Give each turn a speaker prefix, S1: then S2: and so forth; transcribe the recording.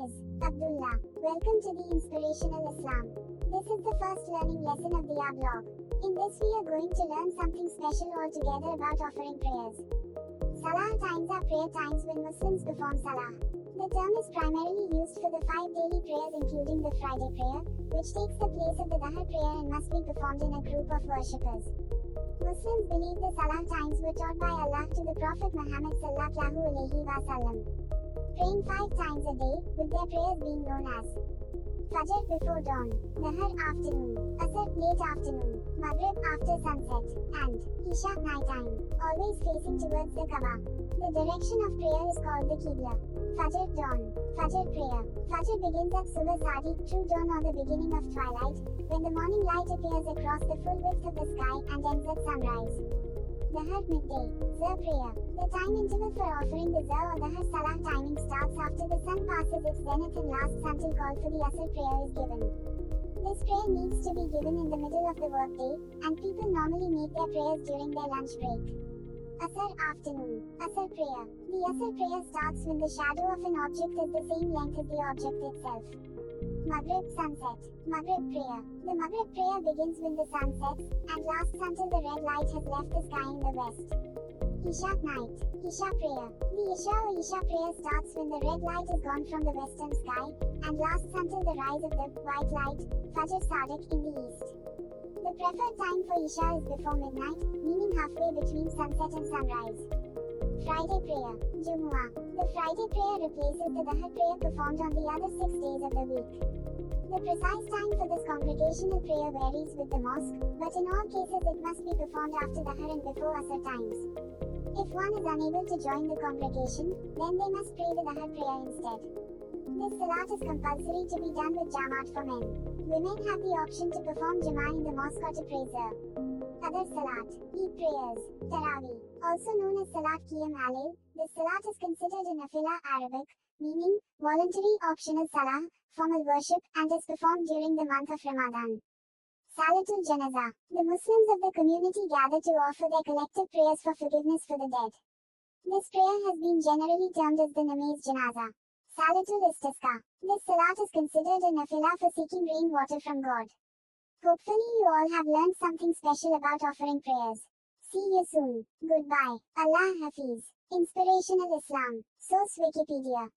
S1: is Abdullah. Welcome to the Inspirational Islam. This is the first learning lesson of the our blog. In this we are going to learn something special altogether about offering prayers. Salah times are prayer times when Muslims perform Salah. The term is primarily used for the five daily prayers including the Friday prayer, which takes the place of the Dhuhr prayer and must be performed in a group of worshippers. Muslims believe the Salah times were taught by Allah to the Prophet Muhammad sallallahu alaihi wasallam. Praying five times a day, with their prayers being known as Fajr before dawn, Nahar afternoon, Asr late afternoon, Maghrib after sunset, and Isha nighttime, always facing towards the Kaaba. The direction of prayer is called the Qibla. Fajr dawn, Fajr prayer. Fajr begins at Subah Sadiq, true dawn or the beginning of twilight, when the morning light appears across the full width of the sky and ends at sunrise. Dhuhr midday, Zah prayer. The time interval for offering the Zah or Dhuhr Salah timing starts after the sun passes its zenith and lasts until call for the Asr prayer is given. This prayer needs to be given in the middle of the workday, and people normally make their prayers during their lunch break. Asr afternoon, Asr prayer. The Asr prayer starts when the shadow of an object is the same length as the object itself. Maghrib sunset, Maghrib prayer. The Maghrib prayer begins when the sun sets and lasts until the red light has left the sky in the west. Isha night, Isha prayer. The Isha or Isha prayer starts when the red light is gone from the western sky and lasts until the rise of the white light, Fajr Sadiq in the east. The preferred time for Isha is before midnight, meaning halfway between sunset and sunrise. Friday prayer, Jumu'ah. The Friday prayer replaces the Dhuhr prayer performed on the other six days of the week. The precise time for this congregational prayer varies with the mosque, but in all cases it must be performed after Dhuhr and before Asr times. If one is unable to join the congregation, then they must pray the Dhuhr prayer instead. This salat is compulsory to be done with Jamaat for men. Women have the option to perform Jama'ah in the mosque or to pray. Other Salat, Eid prayers, Taraweeh, also known as Salat Qiyam Alayl, this Salat is considered a Nafila Arabic, meaning voluntary optional Salah, formal worship, and is performed during the month of Ramadan. Salatul Janaza. the Muslims of the community gather to offer their collective prayers for forgiveness for the dead. This prayer has been generally termed as the Namaz Janazah. Salatul Istisqa, this Salat is considered a Nafila for seeking rainwater from God. Hopefully you all have learned something special about offering prayers. See you soon. Goodbye. Allah Hafiz. Inspirational Islam. Source Wikipedia.